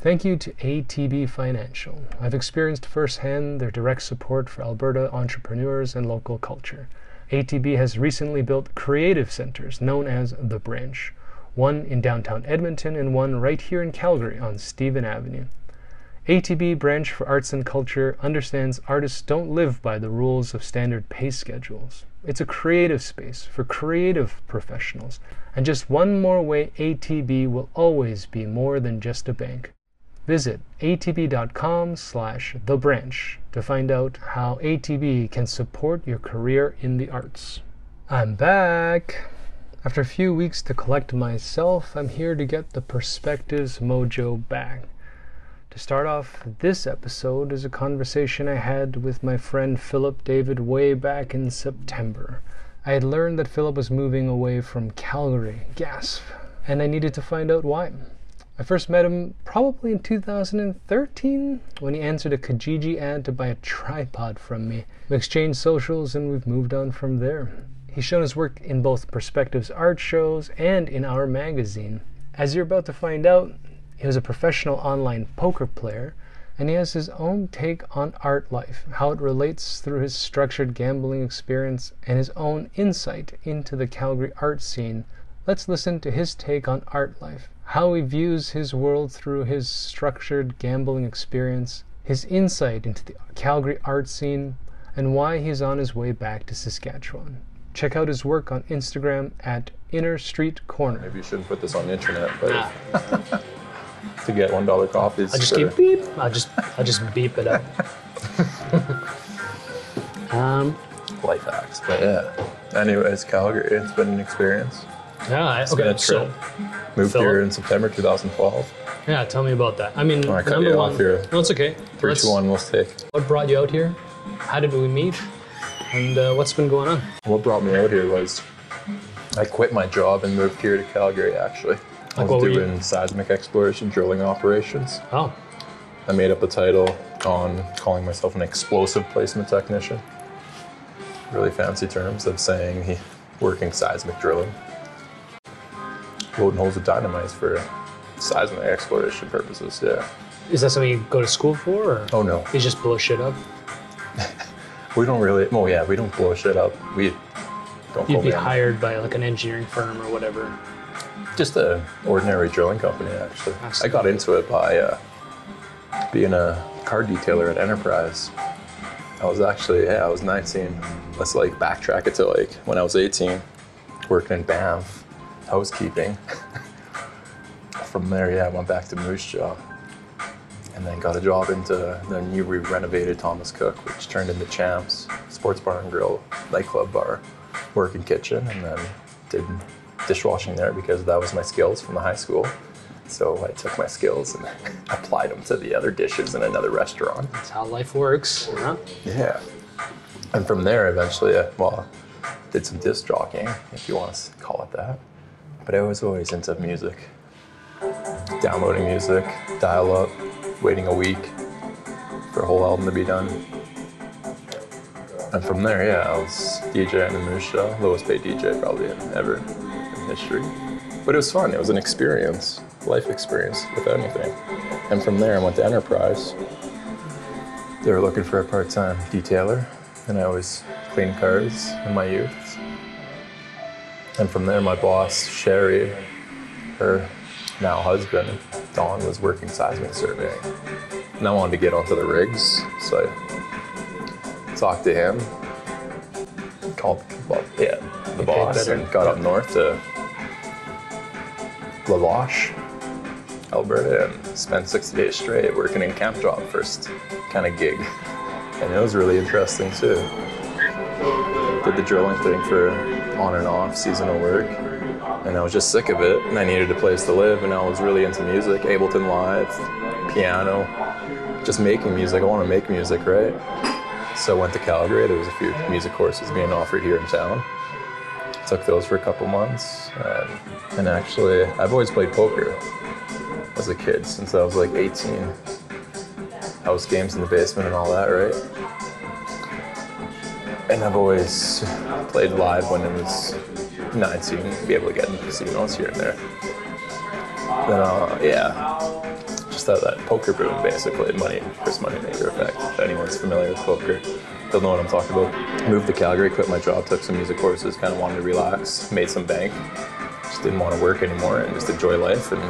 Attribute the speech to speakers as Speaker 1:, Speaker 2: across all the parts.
Speaker 1: Thank you to ATB Financial. I've experienced firsthand their direct support for Alberta entrepreneurs and local culture. ATB has recently built creative centers known as The Branch, one in downtown Edmonton and one right here in Calgary on Stephen Avenue. ATB Branch for Arts and Culture understands artists don't live by the rules of standard pay schedules. It's a creative space for creative professionals, and just one more way ATB will always be more than just a bank. Visit atb.com slash the branch to find out how ATB can support your career in the arts. I'm back. After a few weeks to collect myself, I'm here to get the perspectives mojo back. To start off this episode is a conversation I had with my friend Philip David way back in September. I had learned that Philip was moving away from Calgary, gasp, and I needed to find out why. I first met him probably in 2013 when he answered a Kijiji ad to buy a tripod from me. We exchanged socials and we've moved on from there. He's shown his work in both Perspectives art shows and in our magazine. As you're about to find out, he was a professional online poker player, and he has his own take on art life, how it relates through his structured gambling experience, and his own insight into the Calgary art scene. Let's listen to his take on art life, how he views his world through his structured gambling experience, his insight into the Calgary art scene, and why he's on his way back to Saskatchewan. Check out his work on Instagram at Inner Street Corner.
Speaker 2: Maybe you shouldn't put this on the internet, but to get one dollar copies.
Speaker 1: I'll just
Speaker 2: for-
Speaker 1: keep beep. I'll just I'll just beep it up. um,
Speaker 2: life hacks. But yeah. Anyways, Calgary, it's been an experience.
Speaker 1: Yeah. I, okay. So
Speaker 2: trip. Moved
Speaker 1: Philip?
Speaker 2: here in September 2012.
Speaker 1: yeah, tell me about that. I mean,
Speaker 2: I cut
Speaker 1: number
Speaker 2: you
Speaker 1: one.
Speaker 2: off here.
Speaker 1: No, it's okay.
Speaker 2: Three,
Speaker 1: Let's-
Speaker 2: two, one, we'll take.
Speaker 1: What brought you out here? How did we meet? And uh, what's been going on?
Speaker 2: What brought me out here was I quit my job and moved here to Calgary actually. I
Speaker 1: Like what
Speaker 2: was
Speaker 1: were you-
Speaker 2: doing seismic exploration drilling operations.
Speaker 1: Oh,
Speaker 2: I made up a title on calling myself an explosive placement technician. Really fancy terms of saying he working seismic drilling. Loading holes of dynamite for seismic exploration purposes, yeah.
Speaker 1: is that something you go to school for, or
Speaker 2: Oh no.
Speaker 1: you just blow shit up?
Speaker 2: We don't really oh yeah, we don't blow shit up. We don't
Speaker 1: You'd be hired by like an engineering firm or whatever.
Speaker 2: Just a ordinary drilling company, actually.
Speaker 1: I.
Speaker 2: I got into it by uh, being a car detailer at Enterprise. I was actually, yeah, I was 19. Let's like backtrack it to like when I was 18, working in Banff, housekeeping. From there, yeah, I went back to Moose Jaw. And then got a job into the newly renovated Thomas Cook, which turned into Champs, Sports Bar and Grill, nightclub bar, working kitchen, and then did dishwashing there because that was my skills from the high school. So I took my skills and applied them to the other dishes in another restaurant.
Speaker 1: That's how life works. Huh?
Speaker 2: Yeah. And from there, eventually, I, well, did some disc jockeying, if you want to call it that. But I was always into music. Downloading music, dial up, waiting a week for a whole album to be done. And from there, yeah, I was DJing in Moose Jaw, lowest paid DJ probably in, ever in history. But it was fun. It was an experience, life experience, if anything. And from there, I went to Enterprise. They were looking for a part-time detailer, and I always cleaned cars in my youth. And from there, my boss, Sherry, her now husband, Don, was working seismic surveying. And I wanted to get onto the rigs, so I talked to him, called, well, yeah, the boss, and got up north to Lavash, Alberta, and spent 60 days straight working in camp job first kind of gig. And it was really interesting too. Did the drilling thing for on and off seasonal work. And I was just sick of it and I needed a place to live and I was really into music, Ableton Live, piano, just making music. I want to make music, right? So I went to Calgary. There was a few music courses being offered here in town. Took those for a couple months. Um, and actually, I've always played poker as a kid since I was like 18. House games in the basement and all that, right? And I've always played live when it was 19, to be able to get casinos here and there. Then, uh, yeah, just that, that poker boom, basically, money, Chris Moneymaker effect. If anyone's familiar with poker, they'll know what I'm talking about. Moved to Calgary, quit my job, took some music courses, kind of wanted to relax, made some bank. Just didn't want to work anymore and just enjoy life. And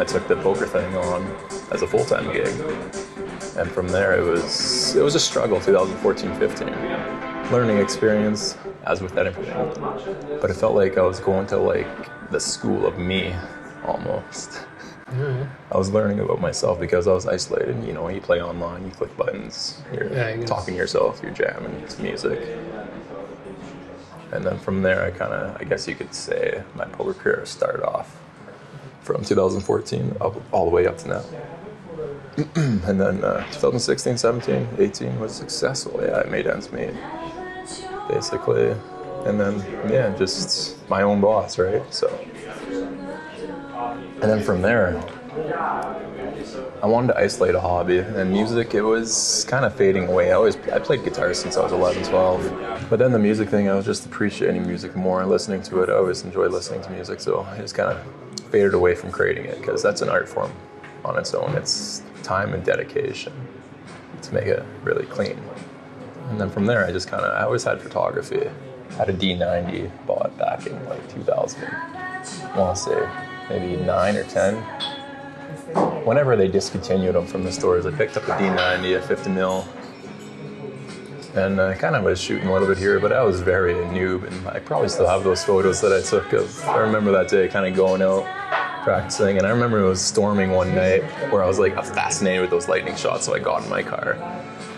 Speaker 2: I took the poker thing on as a full-time gig. And from there, it was it was a struggle. 2014-15, learning experience, as with anything. But it felt like I was going to like the school of me, almost. I was learning about myself because I was isolated. You know, you play online, you click buttons, you're
Speaker 3: Yeah,
Speaker 2: talking to yourself, you're jamming to music. And then from there, I kind of, I guess you could say, my poker career started off from 2014 up, all the way up to now. and then uh, 2016, 17, 18 was successful. Yeah, I made ends meet, basically. And then, yeah, just my own boss, right? So, and then from there, I wanted to isolate a hobby, and music, it was kind of fading away. I always, I played guitar since I was 11, 12. But then the music thing, I was just appreciating music more and listening to it. I always enjoyed listening to music, so I just kind of faded away from creating it because that's an art form on its own. It's time and dedication to make it really clean. And then from there, I just kind of, I always had photography. Had a D90 bought back in like 2000. I want to say maybe nine or 10 whenever they discontinued them from the stores, I picked up a D90, a 50 mil, and I kind of was shooting a little bit here, but I was very a noob, and I probably still have those photos that I took of. I remember that day, kind of going out practicing, and I remember it was storming one night where I was like fascinated with those lightning shots, so I got in my car.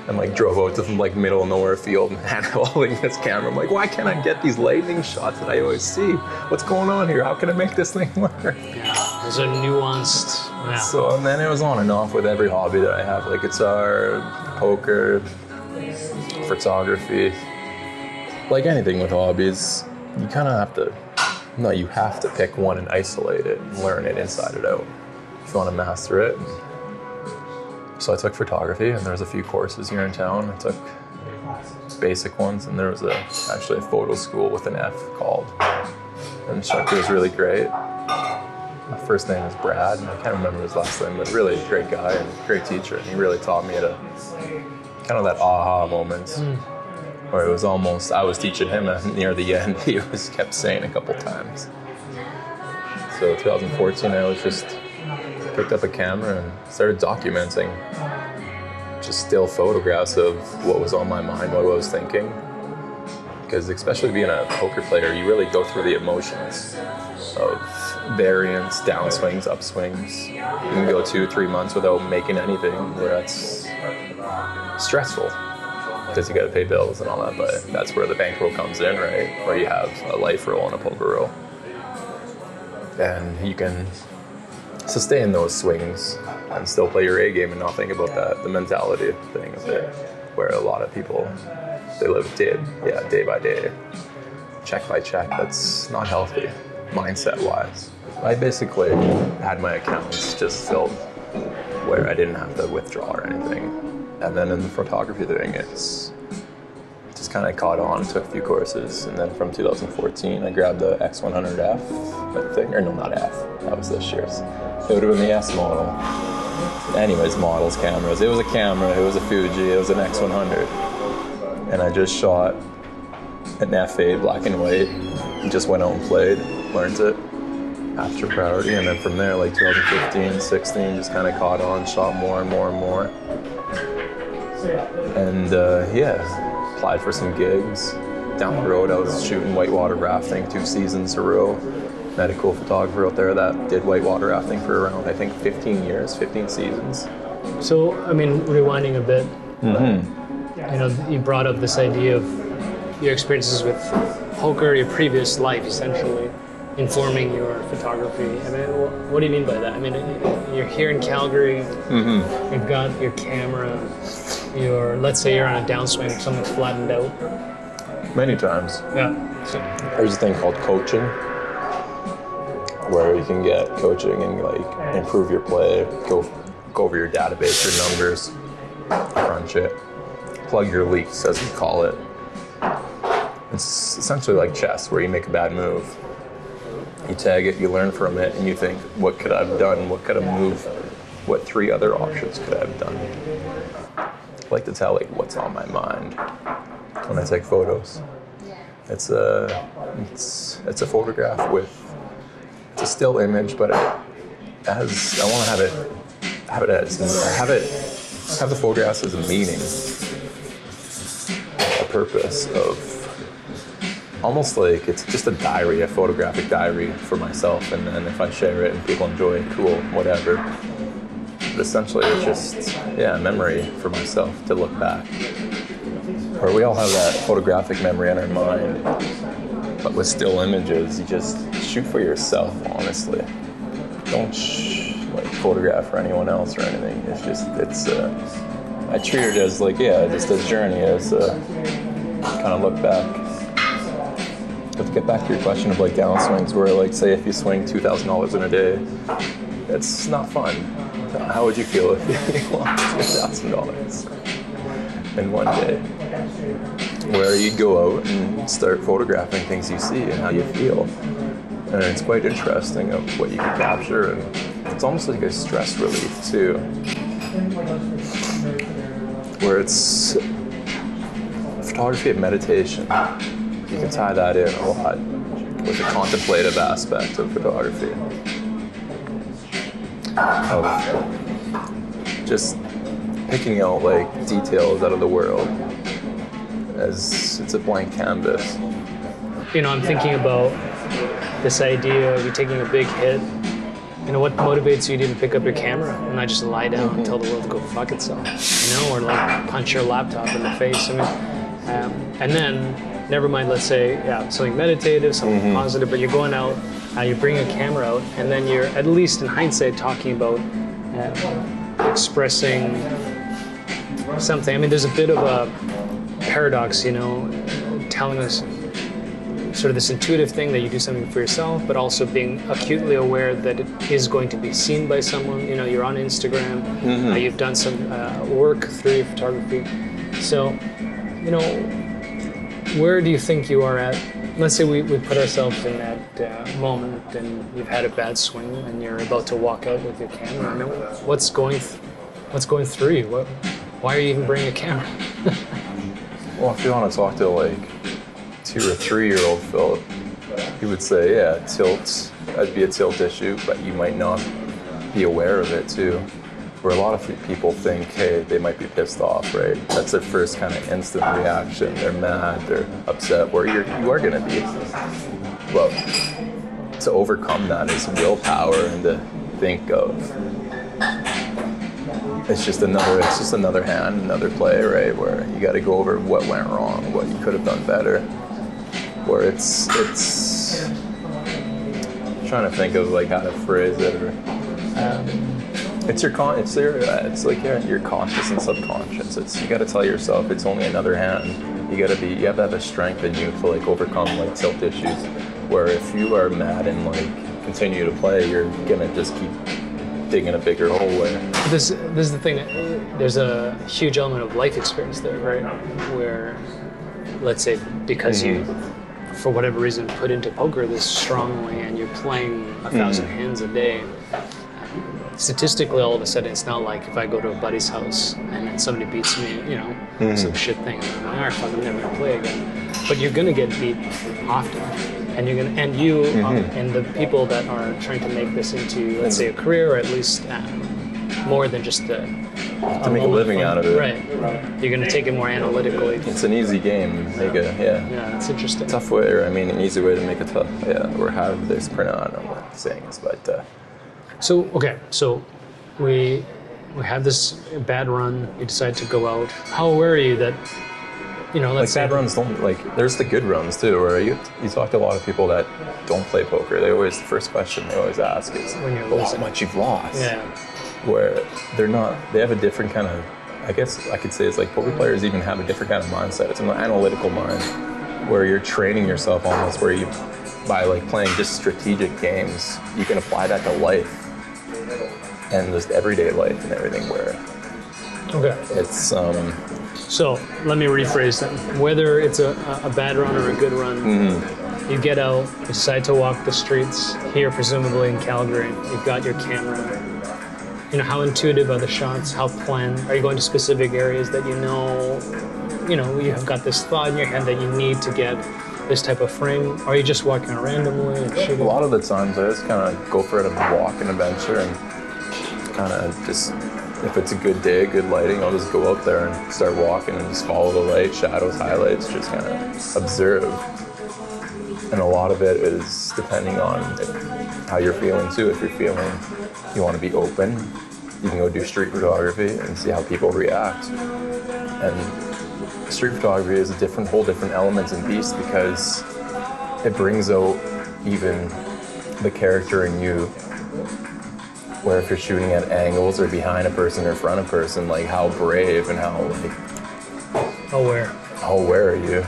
Speaker 2: And like drove out to some like middle of nowhere field and had holding this camera. I'm like, why can't I get these lightning shots that I always see? What's going on here? How can I make this thing work?
Speaker 3: Yeah, those are nuanced. Yeah.
Speaker 2: So and then it was on and off with every hobby that I have, like guitar, poker, photography, like anything with hobbies. You kind of have to, no, you have to pick one and isolate it and learn it inside and out if you want to master it. So I took photography, and there was a few courses here in town. I took basic ones, and there was a actually a photo school with an F called, and the instructor was really great. My first name is Brad, and I can't remember his last name, but really great guy and great teacher. And he really taught me to kind of that aha moment hmm. where it was almost I was teaching him, and near the end, he was kept saying a couple times. So 2014, I was just picked up a camera and started documenting just still photographs of what was on my mind, what I was thinking. Because especially being a poker player, you really go through the emotions of variance, downswings, upswings. You can go two, three months without making anything, where that's stressful because you got to pay bills and all that. But that's where the bankroll comes in, right? Where you have a life roll and a poker roll, and you can sustain those swings and still play your A game and not think about that the mentality thing of it, where a lot of people they live day yeah day by day, check by check. That's not healthy, mindset wise. I basically had my accounts just filled where I didn't have to withdraw or anything, and then in the photography thing, it's just kind of caught on, took a few courses, and then from 2014, I grabbed the X100F, I think, or no, not F, that was this year's. It would have been the S model. Anyways, models, cameras. It was a camera, it was a Fuji, it was an X100. And I just shot an F8 black and white, and just went out and played, learned it, aperture priority, and then from there, like 2015, 16, just kind of caught on, shot more and more and more. And uh, yeah, applied for some gigs. Down the road, I was shooting whitewater rafting two seasons in a row. Met a cool photographer out there that did whitewater rafting for around, I think, 15 years, 15 seasons.
Speaker 3: So, I mean, rewinding a bit,
Speaker 2: Mm-hmm.
Speaker 3: you know, you brought up this idea of your experiences with poker, your previous life, essentially, informing your photography. I mean, what do you mean by that? I mean, you're here in Calgary,
Speaker 2: Mm-hmm.
Speaker 3: you've got your camera, you're, let's say you're on a downswing, something's flattened out.
Speaker 2: Many times.
Speaker 3: Yeah.
Speaker 2: There's a thing called coaching, where you can get coaching and like improve your play, go go over your database, your numbers, crunch it, plug your leaks as we call it. It's essentially like chess, where you make a bad move, you tag it, you learn from it, and you think, what could I have done? What could a move what three other options could I have done? Like to tell like what's on my mind when I take photos. It's a it's it's a photograph with it's a still image, but it has I want to have it have it as have it have the photographs as a meaning, a purpose of almost like it's just a diary, a photographic diary for myself, and then if I share it and people enjoy it, cool, whatever. But essentially, it's just yeah, memory for myself to look back. Or we all have that photographic memory in our mind, but with still images, you just shoot for yourself. Honestly, don't sh- like photograph for anyone else or anything. It's just it's. Uh, I treat it as like yeah, just a journey, as a kind of look back. But to get back to your question of like downswings, where like say if you swing two thousand dollars in a day, it's not fun. How would you feel if you lost thousand dollars in one day? Where you go out and start photographing things you see and how you feel, and it's quite interesting of what you can capture, and it's almost like a stress relief too, where it's photography and meditation you can tie that in a lot with the contemplative aspect of photography. Of just picking out like details out of the world as it's a blank canvas.
Speaker 1: You know, I'm thinking about this idea of you taking a big hit. You know, what motivates you to even pick up your camera and not just lie down and tell the world to go fuck itself? You know, or like punch your laptop in the face. I mean, um, and then never mind, let's say, yeah, something meditative, something mm-hmm. positive, but you're going out, uh, you bring a camera out, and then you're, at least in hindsight, talking about uh, expressing something. I mean, there's a bit of a paradox, you know, telling us sort of this intuitive thing that you do something for yourself, but also being acutely aware that it is going to be seen by someone. You know, you're on Instagram, mm-hmm. uh, you've done some uh, work through your photography. So, you know, where do you think you are at? Let's say we, we put ourselves in that uh, moment and you've had a bad swing and you're about to walk out with your camera. I mean, what's going th- what's going through you? What, why are you even bringing a camera?
Speaker 2: well, if you want to talk to like two or three year old Philip, he would say, yeah, tilt, that'd be a tilt issue, but you might not be aware of it too where a lot of people think, hey, they might be pissed off, right? That's their first kind of instant reaction. They're mad, they're upset, where you're, you are going to be. Well, to overcome that is willpower and to think of it's just another it's just another hand another play right where you got to go over what went wrong what you could have done better where it's it's I'm trying to think of like how to phrase it or um, it's your con. It's your. Uh, it's like your, your conscious and subconscious. It's you got to tell yourself it's only another hand. You got to be. You have to have a strength in you to like overcome like tilt issues. Where if you are mad and like continue to play, you're gonna just keep digging a bigger hole where.
Speaker 1: This this is the thing. There's a huge element of life experience there, right? Where, let's say, because mm-hmm. you, for whatever reason, put into poker this strongly, and you're playing a 1000 mm-hmm. hands a day statistically, all of a sudden, it's not like if I go to a buddy's house and then somebody beats me, you know, mm-hmm. some shit thing. I'm like, all right, fuck, I'm never gonna play again. But you're gonna get beat often, and you're gonna, and you mm-hmm. um, and the people that are trying to make this into, let's say, a career, or at least um, more than just a,
Speaker 2: to make a living out of it.
Speaker 1: Right. You're going to take it more analytically.
Speaker 2: It's an easy game. Make a yeah.
Speaker 1: Yeah, it's interesting.
Speaker 2: Tough way, or I mean, an easy way to make a tough. Yeah, or have this print on. I don't know saying is, but. Uh,
Speaker 1: so okay, so we we have this bad run. You decide to go out. How aware are you that you know?
Speaker 2: Let's like bad runs don't like. There's the good runs too, where you you talk to a lot of people that don't play poker. They always the first question they always ask is,
Speaker 1: when you're oh, losing.
Speaker 2: how much you've lost.
Speaker 1: Yeah.
Speaker 2: Where they're not. They have a different kind of. I guess I could say it's like poker players even have a different kind of mindset. It's an analytical mind where you're training yourself almost where you by like playing just strategic games, you can apply that to life and just everyday life and everything where
Speaker 1: okay
Speaker 2: it's um
Speaker 1: so let me rephrase that whether it's a, a bad run or a good run mm-hmm. you get out you decide to walk the streets here presumably in calgary you've got your camera you know, how intuitive are the shots? How planned? Are you going to specific areas that you know, you know, you have got this thought in your head that you need to get this type of frame? Or are you just walking randomly and
Speaker 2: A lot of the times I just kind of go for it and walk and adventure and kind of just, if it's a good day, good lighting, I'll just go out there and start walking and just follow the light, shadows, highlights, just kind of observe. And a lot of it is depending on how you're feeling too. If you're feeling you want to be open, you can go do street photography and see how people react. And street photography is a different, whole different element and beast because it brings out even the character in you. Where if you're shooting at angles or behind a person or front of a person, like how brave and how like
Speaker 1: Aware.
Speaker 2: how aware are you?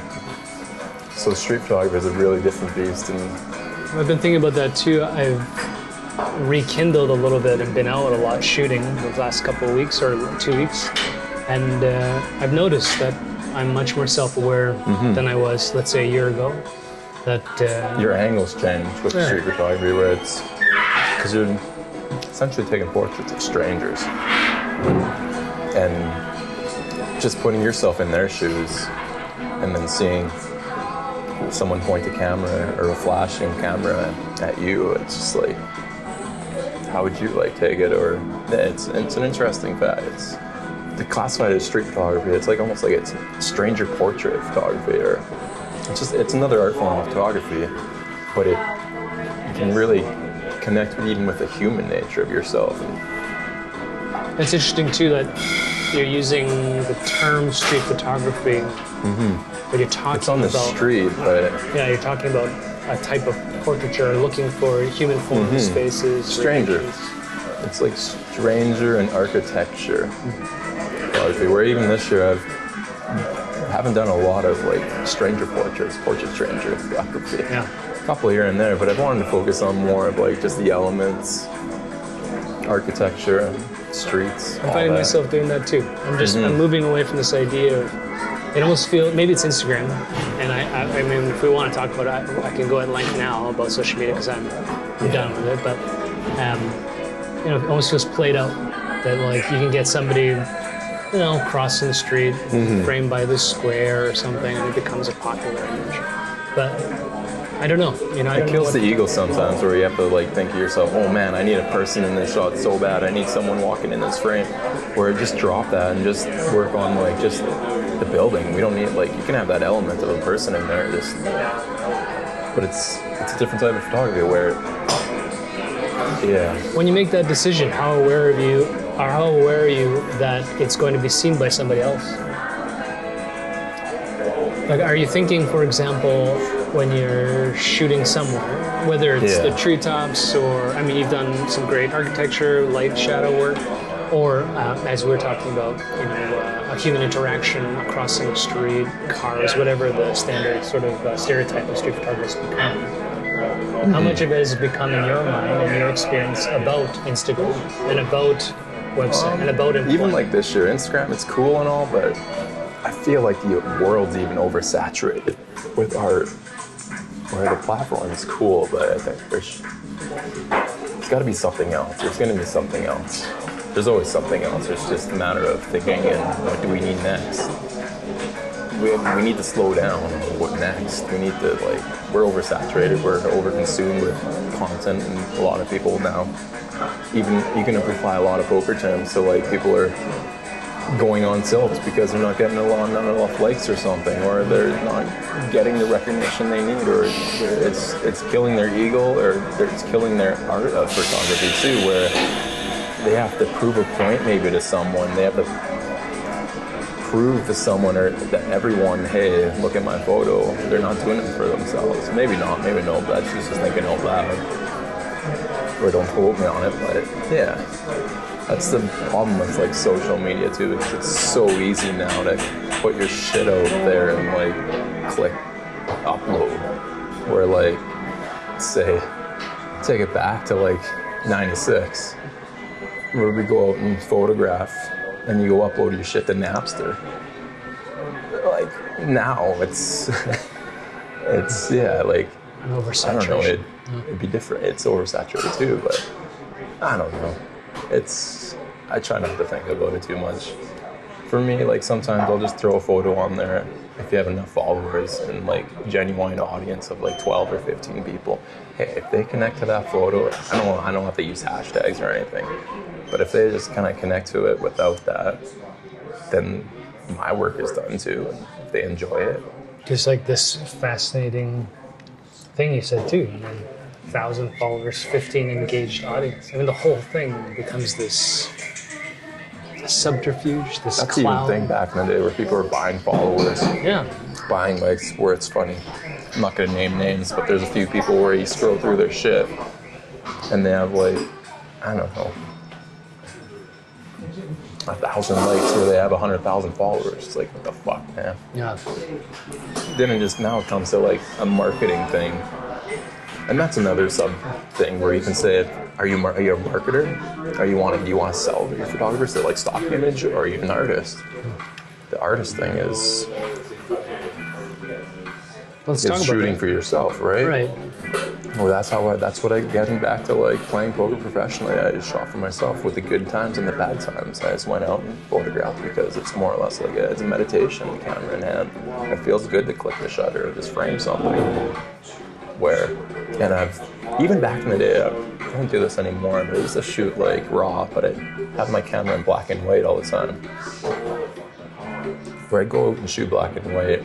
Speaker 2: So street photography is a really different beast, and
Speaker 1: I've been thinking about that too. I've rekindled a little bit and been out a lot shooting the last couple of weeks or two weeks, and uh, I've noticed that I'm much more self-aware than I was, let's say, a year ago. That uh,
Speaker 2: your angles change with
Speaker 1: Yeah.
Speaker 2: street photography, where it's because you're essentially taking portraits of strangers and just putting yourself in their shoes, and then seeing someone point a camera or a flashing camera at you. It's just like, how would you like take it? Or it's it's an interesting fact. It's to classify it as street photography. It's like almost like it's stranger portrait photography, or it's just it's another art form of photography, but it can really connect even with the human nature of yourself.
Speaker 1: it's interesting too that you're using the term street photography, mm-hmm. but you're talking
Speaker 2: It's on the
Speaker 1: about
Speaker 2: street, but
Speaker 1: yeah, you're talking about a type of portraiture looking for human forms, mm-hmm. faces,
Speaker 2: Stranger.
Speaker 1: reflections.
Speaker 2: it's like stranger and architecture photography. Where even this year I've haven't done a lot of like stranger portraits, portrait stranger photography.
Speaker 1: Yeah.
Speaker 2: Couple here and there, but I've wanted to focus on more of like just the elements, architecture, and streets.
Speaker 1: I'm finding
Speaker 2: that.
Speaker 1: myself doing that too. I'm just I'm moving away from this idea of it almost feel maybe it's Instagram, and I I, I mean if we want to talk about it, I, I can go at length now about social media because I'm, I'm done with it. But um, you know, it almost feels played out that like you can get somebody, you know, crossing the street, framed by this square or something, and it becomes a popular image. But I don't know. You know,
Speaker 2: It kills the ego sometimes where you have to like think to yourself, oh man, I need a person in this shot so bad. I need someone walking in this frame. Where just drop that and just work on like just the building. We don't need like you can have that element of a person in there, just but it's it's a different type of photography where yeah.
Speaker 1: when you make that decision, how aware of you or how aware are you that it's going to be seen by somebody else? Like, are you thinking, for example, when you're shooting somewhere, whether it's
Speaker 2: Yeah.
Speaker 1: the treetops or, I mean, you've done some great architecture, light shadow work, or uh, as we were talking about, you know, uh, a human interaction, a crossing of street, cars, whatever the standard sort of uh, stereotype of street photographers become. How much of it has become in your mind and your experience about Instagram and about website and about employment?
Speaker 2: Even like this year, Instagram, it's cool and all, but I feel like the world's even oversaturated with art. Where the platform is cool, but I think there's there's got to be something else. There's going to be something else. There's always something else. It's just a matter of thinking and what do we need next. We, we need to slow down. What next? We need to like we're oversaturated. We're overconsumed with content, and a lot of people now. Even you can apply a lot of poker terms. So like people are going on tilts because they're not getting a lot, not enough likes or something, or they're not getting the recognition they need, or it's it's killing their ego, or it's killing their art of photography too, where they have to prove a point maybe to someone. They have to prove to someone or that everyone, hey, look at my photo. They're not doing it for themselves. Maybe not, maybe no, but she's just thinking out loud. Or don't quote me on it, but yeah. That's the problem with like social media too. It's, it's so easy now to put your shit out there and like click upload. Where like say take it back to like 96 where we go out and photograph and you go upload your shit to Napster. Like now it's it's yeah, like I don't know, it, it'd be different. It's oversaturated too, but I don't know. It's I try not to think about it too much. For me, like sometimes I'll just throw a photo on there if you have enough followers and like genuine audience of like 12 or 15 people. Hey, if they connect to that photo, I don't I don't have to use hashtags or anything, but if they just kind of connect to it without that, then my work is done too. And if they enjoy it,
Speaker 1: Just like this fascinating thing you said too. I mean, thousand followers, fifteen engaged audience. I mean, the whole thing becomes this subterfuge, this
Speaker 2: that's
Speaker 1: cloud.
Speaker 2: even thing back in the day where people were buying followers.
Speaker 1: Yeah,
Speaker 2: buying likes where it's funny. I'm not gonna name names, but there's a few people where you scroll through their shit and they have like, I don't know, a thousand likes where they have a hundred thousand followers. It's like, what the fuck, man?
Speaker 1: yeah.
Speaker 2: Then it just now it comes to like a marketing thing. And that's another sub thing where you can say, are you mar- are you a marketer? Are you want do you want to sell to your photographers to like stock image, or are you an artist? The artist thing is
Speaker 1: Let's about
Speaker 2: shooting
Speaker 1: that.
Speaker 2: for yourself, right?
Speaker 1: Right.
Speaker 2: Well, that's how I, that's what I getting back to like playing poker professionally. I just shot for myself with the good times and the bad times. I just went out and photographed because it's more or less like a, it's a meditation, camera in hand. It feels good to click the shutter and just frame something. Where, and I've even back in the day, uh, I don't do this anymore. But I used to shoot like raw, but I have my camera in black and white all the time. Where I go out and shoot black and white,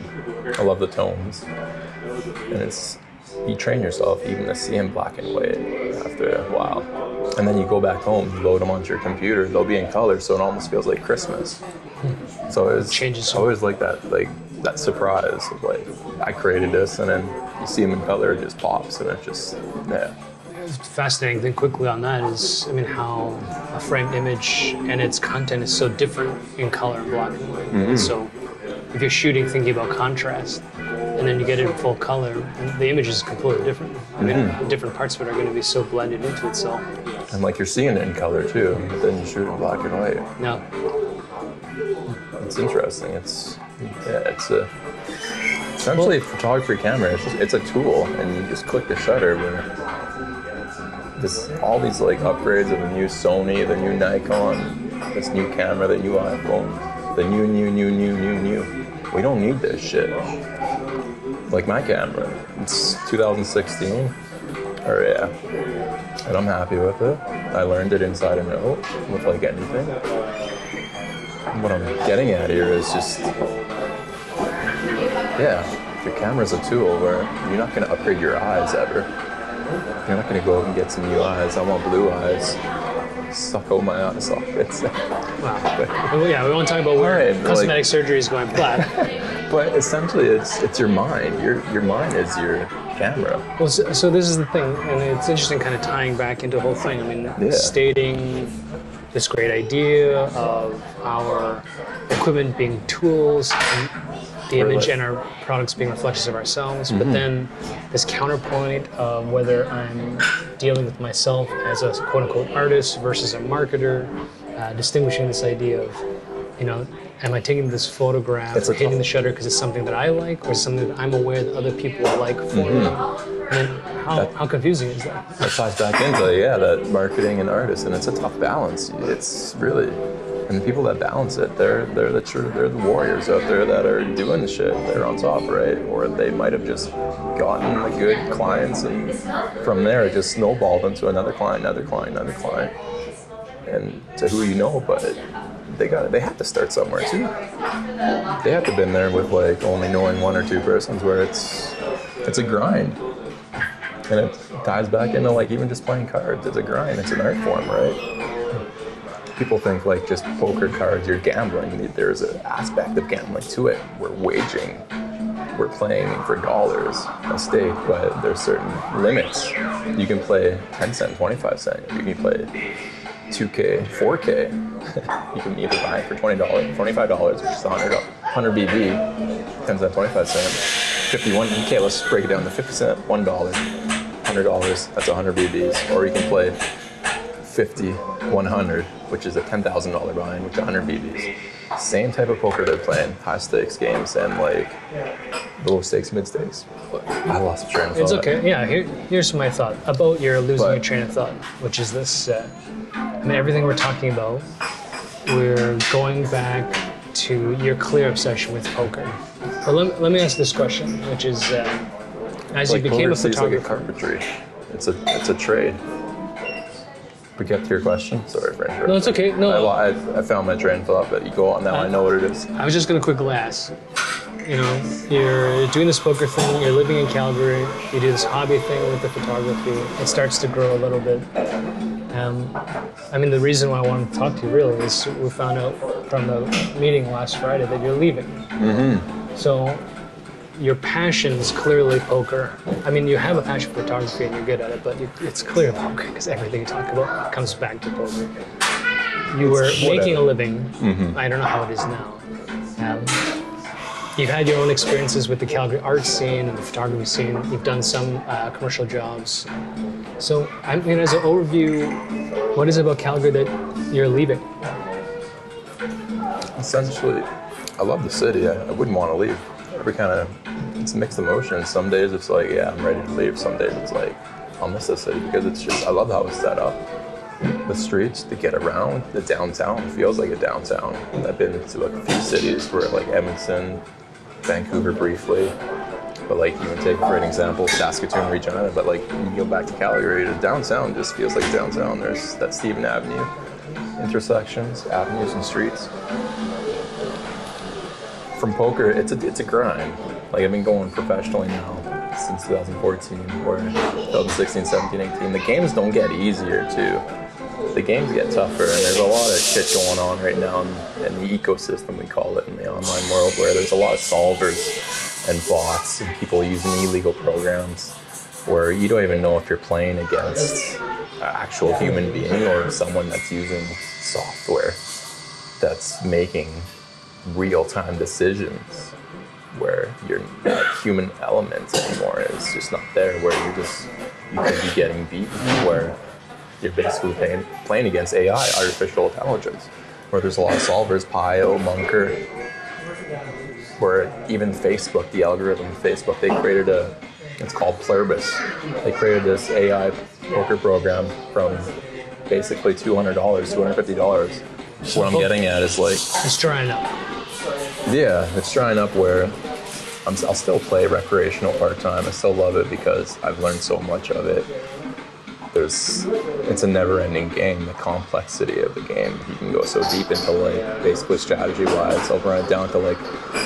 Speaker 2: I love the tones, and it's you train yourself even to see in black and white after a while. And then you go back home, you load them onto your computer, they'll be in color, so it almost feels like Christmas. So it's
Speaker 1: Changes.
Speaker 2: I always like that like that surprise of like I created this and then you see them in color, it just pops and it just yeah.
Speaker 1: fascinating thing quickly on that is, I mean, how a framed image and its content is so different in color and black and white.
Speaker 2: Mm-hmm.
Speaker 1: So, if you're shooting thinking about contrast, and then you get it in full color, the image is completely different. I mean,
Speaker 2: Mm-hmm.
Speaker 1: different parts of it are going to be so blended into itself.
Speaker 2: And like you're seeing it in color too, but then you shoot in black and white.
Speaker 1: Now,
Speaker 2: It's interesting. It's yeah, it's a essentially a photography camera. It's just, it's a tool, and you just click the shutter. Where this all these like upgrades of the new Sony, the new Nikon, this new camera, the new iPhone, the new new new new new new. We don't need this shit. Like my camera, it's 2016, or yeah, and I'm happy with it. I learned it inside and out with like anything what I'm getting at here is just, yeah, your camera's a tool where you're not going to upgrade your eyes ever. You're not going to go out and get some new eyes. I want blue eyes. Suck all my eye sockets.
Speaker 1: wow. Well, yeah, we want to talk about where
Speaker 2: Alright, but
Speaker 1: cosmetic
Speaker 2: like-
Speaker 1: surgery is going black.
Speaker 2: but essentially, it's it's your mind. Your your mind is your camera.
Speaker 1: Well, so, so this is the thing, and it's interesting, kind of tying back into the whole thing. I mean,
Speaker 2: Yeah.
Speaker 1: stating this great idea of our equipment being tools, and the image and our products being reflections of ourselves,
Speaker 2: Mm-hmm.
Speaker 1: but then this counterpoint of whether I'm dealing with myself as a quote unquote artist versus a marketer, uh, distinguishing this idea of, you know, am I taking this photograph, hitting the shutter because it's something that I like, or something that I'm aware that other people like for me?
Speaker 2: Mm-hmm.
Speaker 1: And how, how confusing is that?
Speaker 2: That ties back into yeah, that marketing and artist, and it's a tough balance. It's really, and the people that balance it, they're they're the true, they're the warriors out there that are doing the shit. They're on top, right? Or they might have just gotten the good clients, and from there it just snowballed into another client, another client, another client, and to who you know. But they got they have to start somewhere too. They have to been there with like only knowing one or two persons, where it's it's a grind. And it ties back into like even just playing cards. It's a grind. It's an art form, right? People think like just poker cards, you're gambling. There's an aspect of gambling to it. We're waging. We're playing for dollars a stake, but there's certain limits. You can play 10 cent, 25 cent. You can play 2K, 4K. you can either buy it for $20, $25, which is 100, 100 BB, 10 cent, 25 cent. 51, okay, let's break it down to 50 cent, $1, $100, that's 100 BBs. Or you can play 50, 100, which is a $10,000 buy-in, which is 100 BBs. Same type of poker they're playing, high stakes games and like low stakes, mid stakes. I lost train of thought.
Speaker 1: It's okay. Yeah, here, here's my thought about your losing
Speaker 2: But-
Speaker 1: your train of thought, which is this: uh, I mean, everything we're talking about, we're going back to your clear obsession with poker. But let, let me ask this question, which is, uh, as
Speaker 2: like
Speaker 1: you became a
Speaker 2: seems like a carpentry. It's a it's a trade. We get to your question. Sorry interrupting.
Speaker 1: No, it's okay. No.
Speaker 2: I, I, I found my train of thought, but you go on now. I know what it is.
Speaker 1: I was just gonna quickly ask. You know, you're doing this poker thing. You're living in Calgary. You do this hobby thing with the photography. It starts to grow a little bit. Um, I mean, the reason why I wanted to talk to you really is we found out from the meeting last Friday that you're leaving. Mm-hmm. So your passion is clearly poker. I mean, you have a passion for photography and you're good at it, but you, it's clear poker because everything you talk about comes back to poker. You were making a living. I don't know how it is now. Um, you've had your own experiences with the Calgary art scene and the photography scene. You've done some uh, commercial jobs. So, I mean, as an overview, what is it about Calgary that you're leaving?
Speaker 2: Essentially, I love the city. I, I wouldn't want to leave. Every kind of it's mixed emotions. Some days it's like, yeah, I'm ready to leave. Some days it's like, I'll miss the city because it's just I love how it's set up. The streets to get around, the downtown feels like a downtown. I've been to like a few cities where like Edmonton, Vancouver briefly, but like you can take for an example Saskatoon, Regina. But like you go back to Calgary, the downtown just feels like downtown. There's that Stephen Avenue, intersections, avenues, and streets from poker, it's a it's a grind. Like I've been going professionally now since 2014, or 2016, 17, 18. The games don't get easier too. The games get tougher, and there's a lot of shit going on right now in, in the ecosystem we call it in the online world, where there's a lot of solvers and bots and people using illegal programs, where you don't even know if you're playing against an actual human being or someone that's using software that's making real-time decisions where your human element anymore is just not there where you're just you could be getting beaten where you're basically playing, playing against AI, artificial intelligence, where there's a lot of solvers, Pio, Monker, where even Facebook, the algorithm Facebook, they created a, it's called Pluribus. They created this AI poker program from basically $200, $250. What I'm getting at is like,
Speaker 1: It's drying up.
Speaker 2: Yeah, it's drying up where I'm, I'll still play recreational part time. I still love it because I've learned so much of it. There's, it's a never-ending game. The complexity of the game, you can go so deep into like basically strategy-wise. I'll run it down to like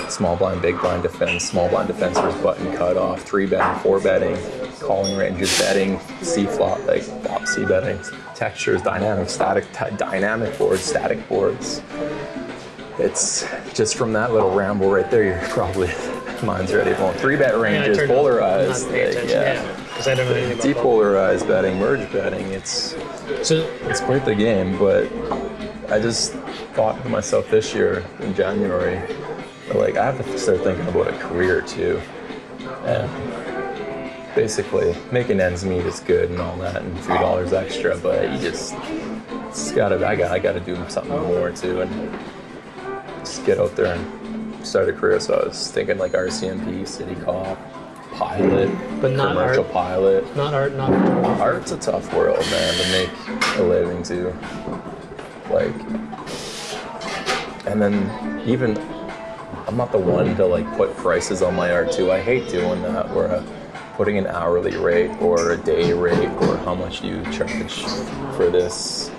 Speaker 2: small blind, big blind defense, small blind defense versus button cutoff, three betting, four betting, calling ranges, betting, C flop, like flop C betting, textures, dynamic, static, dynamic boards, static boards it's just from that little ramble right there. You're probably mine's ready for three bet ranges,
Speaker 1: off,
Speaker 2: polarized, like, yeah,
Speaker 1: because I don't know anything about
Speaker 2: depolarized betting, merge betting. It's
Speaker 1: So
Speaker 2: it's quite the game. But I just thought to myself this year in January, like I have to start thinking about a career too, and basically making ends meet is good and all that, and few dollars extra. But you just it's gotta I got I gotta do something more too, and just get out there and start a career. So I was thinking like RCMP, City Cop, pilot,
Speaker 1: But not
Speaker 2: commercial
Speaker 1: art.
Speaker 2: pilot.
Speaker 1: not art, not photography.
Speaker 2: Art's a tough world, man, to make a living too. Like, and then even I'm not the one to like put prices on my art too. I hate doing that where I'm putting an hourly rate or a day rate or how much you charge for this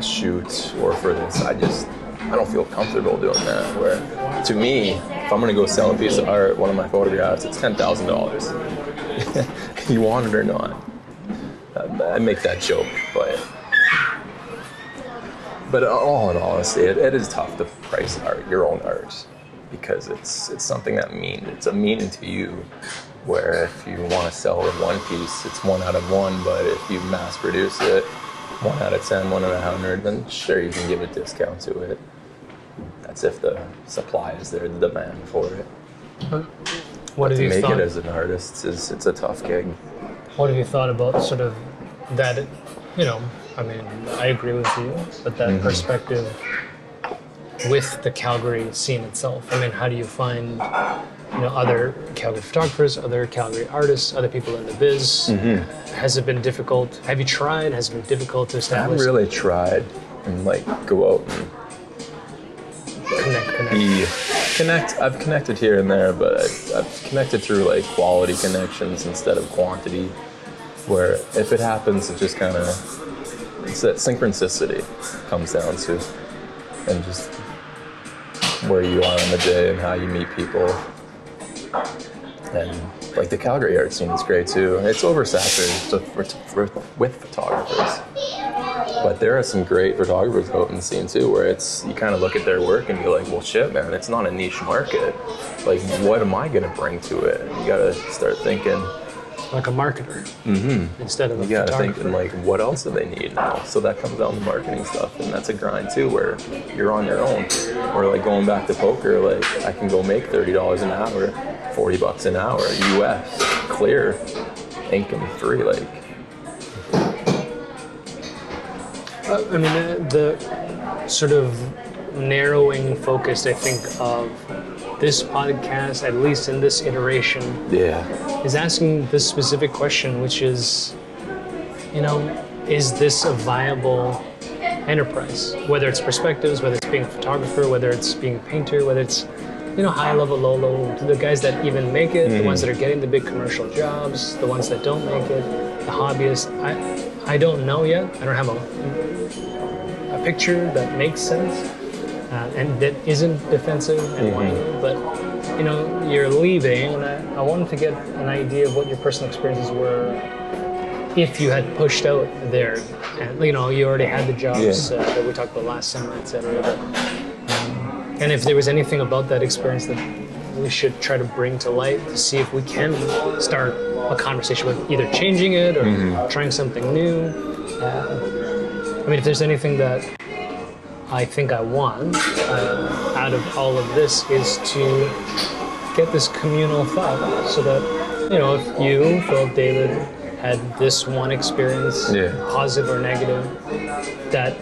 Speaker 2: shoot or for this. I just I don't feel comfortable doing that. Where to me, if I'm gonna go sell a piece of art, one of my photographs, it's ten thousand dollars. you want it or not. I make that joke, but but all in all, it, it is tough to price art, your own art, because it's it's something that means it's a meaning to you. Where if you want to sell one piece, it's one out of one, but if you mass produce it, one out of ten, one out of hundred, then sure you can give a discount to it. That's if the supply is there, the demand for it.
Speaker 1: What
Speaker 2: But
Speaker 1: have
Speaker 2: to
Speaker 1: you
Speaker 2: make
Speaker 1: thought?
Speaker 2: it as an artist is it's a tough gig.
Speaker 1: What have you thought about sort of that? You know, I mean, I agree with you, but that
Speaker 2: Mm-hmm.
Speaker 1: perspective with the Calgary scene itself. I mean, how do you find you know other Calgary photographers, other Calgary artists, other people in the biz? Has it been difficult? Have you tried? Has it been difficult to establish?
Speaker 2: I haven't really tried and like go out and
Speaker 1: connect, connect.
Speaker 2: be connect. I've connected here and there, but I've, I've connected through like quality connections instead of quantity. Where if it happens, it just kind of it's that synchronicity comes down to, and just where you are on the day and how you meet people. And like the Calgary art scene is great too. It's oversaturated for, with photographers. But there are some great photographers out in the scene too, where it's you kind of look at their work and you're like, well, shit, man, it's not a niche market. Like, what am I gonna bring to it? You gotta start thinking.
Speaker 1: like a marketer mm-hmm. instead of a
Speaker 2: You gotta think like, what else do they need now? So that comes down to marketing stuff, and that's a grind too, where you're on your own. Or like going back to poker, like I can go make thirty dollars an hour, forty bucks an hour, U.S. clear, income free, like.
Speaker 1: Uh, I mean, the, the sort of narrowing focus, I think, of this podcast, at least in this iteration,
Speaker 2: Yeah.
Speaker 1: is asking this specific question, which is, you know, is this a viable enterprise? Whether it's perspectives, whether it's being a photographer, whether it's being a painter, whether it's, you know, high level, low level, the guys that even make it, the ones that are getting the big commercial jobs, the ones that don't make it, the hobbyists. I, I don't know yet. I don't have a picture that makes sense uh, and that isn't defensive and whiny, but you know, you're leaving, and I, I wanted to get an idea of what your personal experiences were if you had pushed out there. And you know, you already had the jobs
Speaker 2: Yeah.
Speaker 1: uh, that we talked about last summer, etc. Um, and if there was anything about that experience that we should try to bring to light to see if we can start a conversation with either changing it or trying something new. Uh, I mean, if there's anything that I think I want uh, out of all of this is to get this communal thought so that, you know, if you, Philip, David, had this one experience,
Speaker 2: Yeah.
Speaker 1: positive or negative, that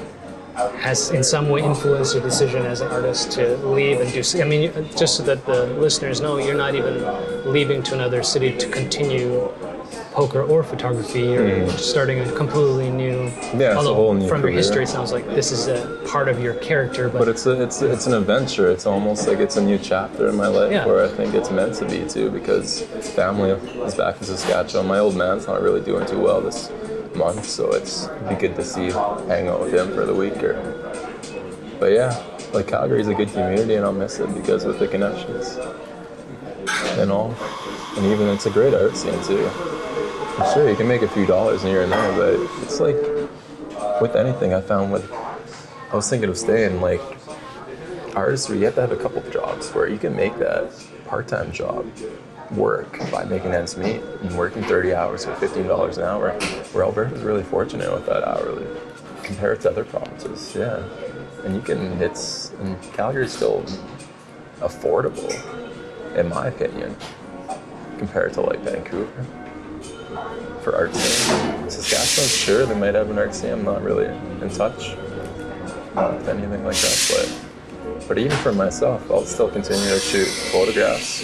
Speaker 1: has in some way influenced your decision as an artist to leave and do. I mean, just so that the listeners know, you're not even leaving to another city to continue poker or photography. You're starting a completely new.
Speaker 2: Mm. Yeah, it's a
Speaker 1: although
Speaker 2: whole new
Speaker 1: from your history, it sounds like this is a part of your character, but,
Speaker 2: But it's a, it's it's an adventure. It's almost like it's a new chapter in my life
Speaker 1: Yeah.
Speaker 2: where I think it's meant to be too because family is back in Saskatchewan. My old man's not really doing too well this month, so it's it'd be good to see hang out with him for the week or. But yeah, like Calgary's a good community and I'll miss it because with the connections and all, and even it's a great art scene too. Sure you can make a few dollars in here and there, but it's like with anything I found with I was thinking of staying like artistry. You have to have a couple of jobs where you can make that part-time job work by making ends meet and working 30 hours for $15 an hour. Where Alberta's really fortunate with that hourly compared to other provinces. Yeah, and you can. It's and Calgary's still affordable, in my opinion, compared to like Vancouver for art scene. Saskatchewan, sure, they might have an art. I'm not really in touch with anything like that. But but even for myself, I'll still continue to shoot photographs.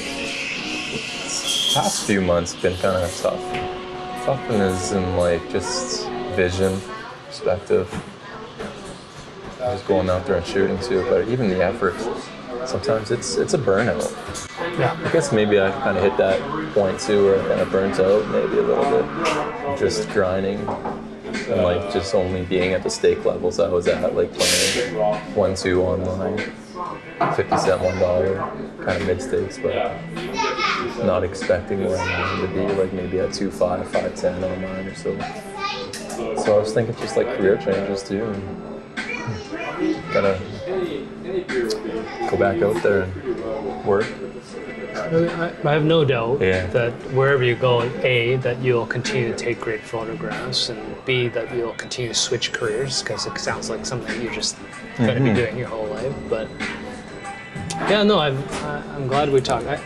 Speaker 2: Past few months been kind of tough. Tough is in like just vision, perspective. Just going out there and shooting too, but even the effort, sometimes it's it's a burnout.
Speaker 1: yeah.
Speaker 2: I guess maybe I kind of hit that point too where I kind of burnt out maybe a little bit. Just grinding and like just only being at the stake levels I was at, like playing one two online, fifty cent one dollar, kind of mid stakes, but not expecting where I wanted to be, like maybe at two five, five ten online or so. So I was thinking just like career changes too, and gotta go back out there and work.
Speaker 1: I, have no doubt
Speaker 2: Yeah.
Speaker 1: that wherever you go, A, that you'll continue to take great photographs, and B, that you'll continue to switch careers because it sounds like something you're just going to
Speaker 2: Mm-hmm.
Speaker 1: be doing your whole life. But yeah, no, I'm, I'm glad we talked. I,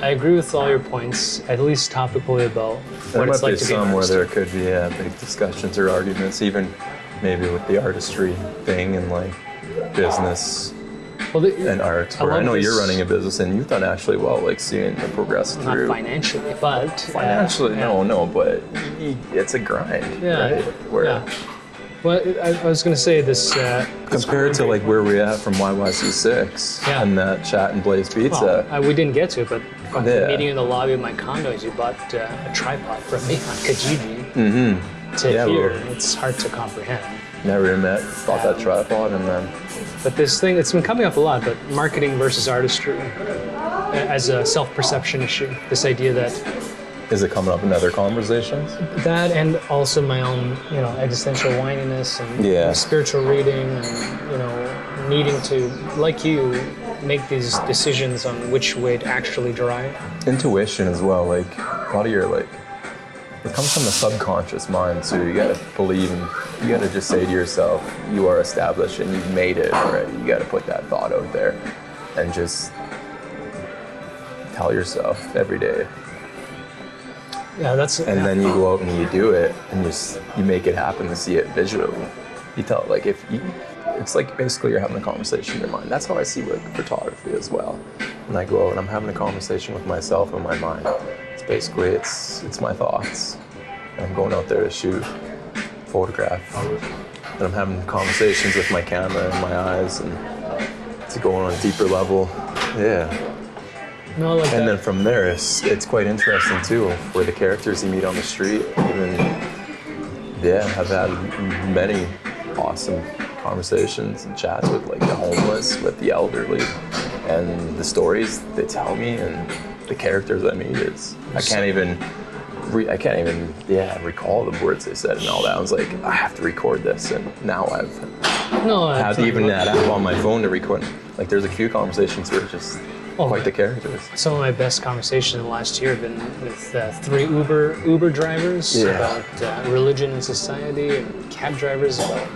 Speaker 1: I agree with all your points, at least topically about
Speaker 2: There
Speaker 1: what
Speaker 2: might
Speaker 1: it's like
Speaker 2: be
Speaker 1: to be
Speaker 2: some where there could be yeah, big discussions or arguments, even maybe with the artistry thing and like business
Speaker 1: Well, the,
Speaker 2: and art.
Speaker 1: I
Speaker 2: Where I, know you're running a business and you've done actually well, like seeing it progress
Speaker 1: not
Speaker 2: through.
Speaker 1: financially, but uh,
Speaker 2: Financially,
Speaker 1: yeah.
Speaker 2: no, no, but it's a grind,
Speaker 1: Yeah.
Speaker 2: right? Where
Speaker 1: yeah. Well, I, I was going to say this. Uh,
Speaker 2: compared to like where we're at from YYC6
Speaker 1: Yeah.
Speaker 2: and that chat and Blaze Pizza,
Speaker 1: well, I, we didn't get to it, but
Speaker 2: Yeah.
Speaker 1: meeting in the lobby of my condo, you bought uh, a tripod from me on Kijiji
Speaker 2: mm-hmm.
Speaker 1: to
Speaker 2: Yeah,
Speaker 1: here.
Speaker 2: well-
Speaker 1: It's hard to comprehend.
Speaker 2: Never met, bought that tripod, and then
Speaker 1: But this thing, it's been coming up a lot, but marketing versus artistry uh, as a self-perception issue. This idea that
Speaker 2: is it coming up in other conversations?
Speaker 1: that and also my own, you know, existential whininess and
Speaker 2: Yeah.
Speaker 1: spiritual reading and, you know, needing to, like you, make these decisions on which way to actually drive.
Speaker 2: Intuition as well, like a lot of your like, it comes from the subconscious mind too. You gotta believe and you gotta just say to yourself, you are established and you've made it already. You gotta put that thought out there and just tell yourself every day.
Speaker 1: Yeah, that's
Speaker 2: and then you go out and you do it and s- you make it happen to see it visually. You tell it like if you it's like basically you're having a conversation in your mind. That's how i see with photography as well. And i go out and i'm having a conversation with myself in my mind basically it's it's my thoughts. And i'm going out there to shoot photograph. And i'm having conversations with my camera and my eyes and to go on a deeper level. Yeah.
Speaker 1: No, like
Speaker 2: and
Speaker 1: that.
Speaker 2: then from there, it's, it's quite interesting too, where the characters you meet on the street, even, yeah, have had many awesome conversations and chats with like the homeless, with the elderly, and the stories they tell me and the characters I meet is, I can't even, re- I can't even, yeah, recall the words they said and all that. I was like, I have to record this, and now I've
Speaker 1: no, it's not
Speaker 2: even that app on my phone to record. Like, there's a few conversations where it's just
Speaker 1: Oh,
Speaker 2: quite the characters.
Speaker 1: Some of my best conversations in the last year have been with uh, three Uber Uber drivers
Speaker 2: Yeah.
Speaker 1: about uh, religion and society, and cab drivers about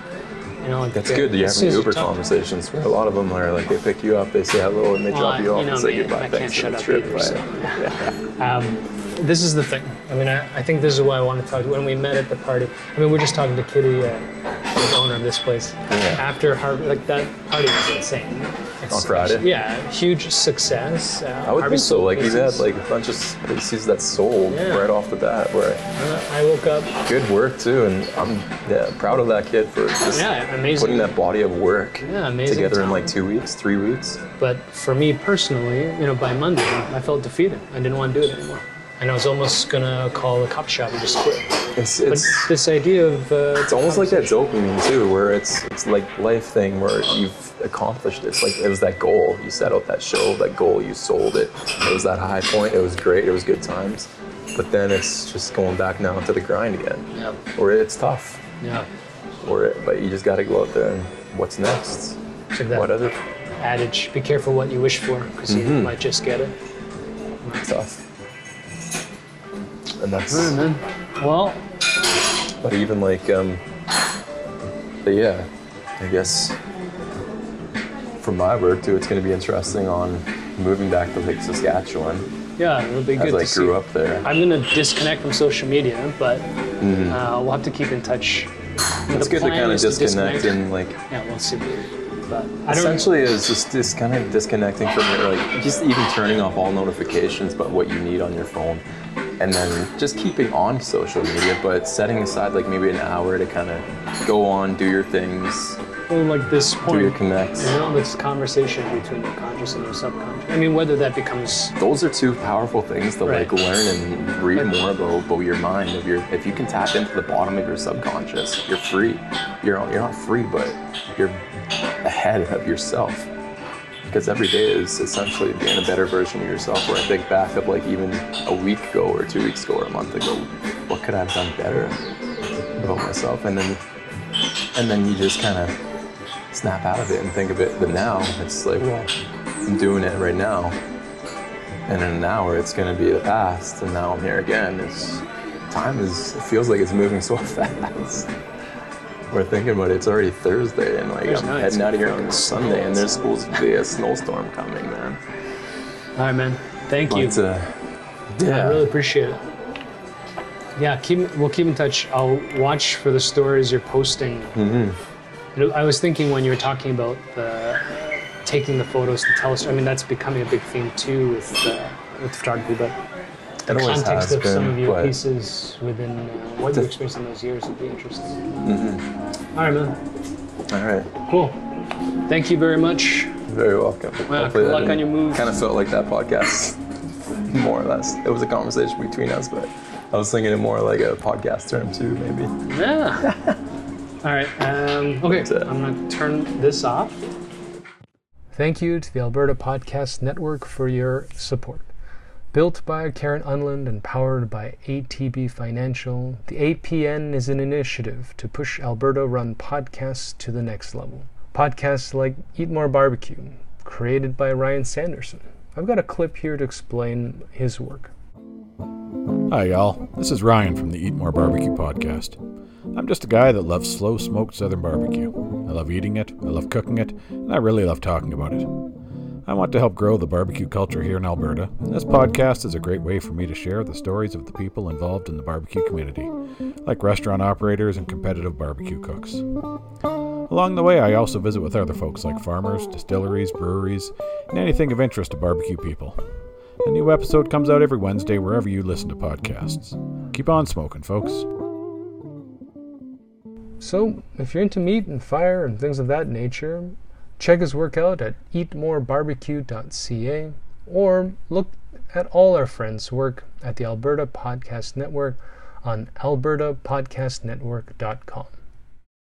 Speaker 1: you know. Like
Speaker 2: That's good that you have Uber conversations where a lot of them are like they pick you up, they say hello, and they
Speaker 1: Well,
Speaker 2: drop you off
Speaker 1: you know
Speaker 2: and say goodbye. Thanks for the trip.
Speaker 1: either,
Speaker 2: Bye.
Speaker 1: Um, this is the thing. I mean, I, I think this is why I want to talk. When we met at the party, I mean, we're just talking to Kitty, uh, the owner of this place.
Speaker 2: Yeah.
Speaker 1: After Harvey, like that party was insane. It's-
Speaker 2: On Friday?
Speaker 1: Yeah, huge success. Uh,
Speaker 2: I would
Speaker 1: Harvey
Speaker 2: think so. Like you've had like a bunch of species that sold
Speaker 1: Yeah.
Speaker 2: right off the bat. Where
Speaker 1: Uh, I woke up.
Speaker 2: good work too, and I'm yeah proud of that kid for just
Speaker 1: Yeah, amazing.
Speaker 2: putting that body of work
Speaker 1: Yeah,
Speaker 2: together in like two weeks, three weeks.
Speaker 1: But for me personally, you know, by Monday, I felt defeated. I didn't want to do it anymore. And I was almost gonna call the cop shop and just quit.
Speaker 2: It's
Speaker 1: But this idea of uh,
Speaker 2: it's almost like that dopamine too, where it's it's like life thing where you've accomplished it. It's like it was that goal you set out that show, that goal you sold it. It was that high point. It was great. It was good times. But then it's just going back now to the grind again,
Speaker 1: Yeah,
Speaker 2: where it's tough.
Speaker 1: yeah.
Speaker 2: Or it, but you just got to go out there and what's next?
Speaker 1: Like that
Speaker 2: What other
Speaker 1: adage: "Be careful what you wish for, because you
Speaker 2: Mm-hmm.
Speaker 1: might just get it."
Speaker 2: tough? And that's.
Speaker 1: man. Well,
Speaker 2: But even like, um, but yeah, I guess for my work too, it's going to be interesting on moving back to like Saskatchewan
Speaker 1: yeah, it'll be good
Speaker 2: as I
Speaker 1: to
Speaker 2: grew
Speaker 1: see.
Speaker 2: up there.
Speaker 1: I'm gonna disconnect from social media, but uh, we'll have to keep in touch.
Speaker 2: It's good to kind of disconnect
Speaker 1: disconnect.
Speaker 2: and like
Speaker 1: Yeah, we'll see. But
Speaker 2: essentially is just this kind of disconnecting from your like just even turning off all notifications but what you need on your phone and then just keeping on social media but setting aside like maybe an hour to kind of go on do your things.
Speaker 1: Well, like this
Speaker 2: do your connects.
Speaker 1: you know, this conversation between your conscious and your subconscious. I mean, whether that becomes
Speaker 2: those are two powerful things to like learn and read more about, about your mind. Of your if you can tap into the bottom of your subconscious you're free. You're you're not free but you're ahead of yourself because every day is essentially being a better version of yourself where i think back of like even a week ago or two weeks ago or a month ago what could i have done better about myself? And then and then you just kind of snap out of it and think of it. But now it's like well i'm doing it right now. And in an hour it's going to be the past and now i'm here again. It's time is it feels like it's moving so fast we're thinking about it it's already thursday and like
Speaker 1: There's
Speaker 2: i'm heading out of here on sunday and there's supposed to be a snowstorm coming man
Speaker 1: all right, man. Thank you.
Speaker 2: but uh,
Speaker 1: I really appreciate it. Yeah, keep we'll keep in touch. I'll watch for the stories you're posting.
Speaker 2: Mm-hmm.
Speaker 1: I was thinking when you were talking about the
Speaker 4: taking the photos to tell us. I mean, that's becoming a big theme too with uh, with photography, but the
Speaker 2: It
Speaker 4: context
Speaker 2: has
Speaker 4: of some of your pieces within uh, what you experienced in those years would be interesting. All right, man.
Speaker 2: All right.
Speaker 4: Cool. Thank you very much.
Speaker 2: Very welcome.
Speaker 4: Well, good luck on your move.
Speaker 2: Kind of felt like that podcast, more or less. It was a conversation between us, but I was thinking it more like a podcast term too, maybe.
Speaker 4: Yeah. All right. Um, okay. I'm gonna turn this off.
Speaker 1: Thank you to the Alberta Podcast Network for your support. Built by Karen Unland and powered by ATB Financial, the APN is an initiative to push Alberta run podcasts to the next level. Podcasts like Eat More Barbecue, created by Ryan Sanderson. I've got a clip here to explain his work.
Speaker 5: Hi, y'all. This is Ryan from the Eat More Barbecue podcast. I'm just a guy that loves slow smoked southern barbecue. I love eating it, I love cooking it, and I really love talking about it. I want to help grow the barbecue culture here in Alberta, and this podcast is a great way for me to share the stories of the people involved in the barbecue community, like restaurant operators and competitive barbecue cooks. Along the way, I also visit with other folks like farmers, distilleries, breweries, and anything of interest to barbecue people. A new episode comes out every Wednesday wherever you listen to podcasts. Keep on smoking, folks.
Speaker 1: So, if you're into meat and fire and things of that nature, check his work out at eatmorebarbecue.ca or look at all our friends' work at the Alberta Podcast Network on albertapodcastnetwork.com.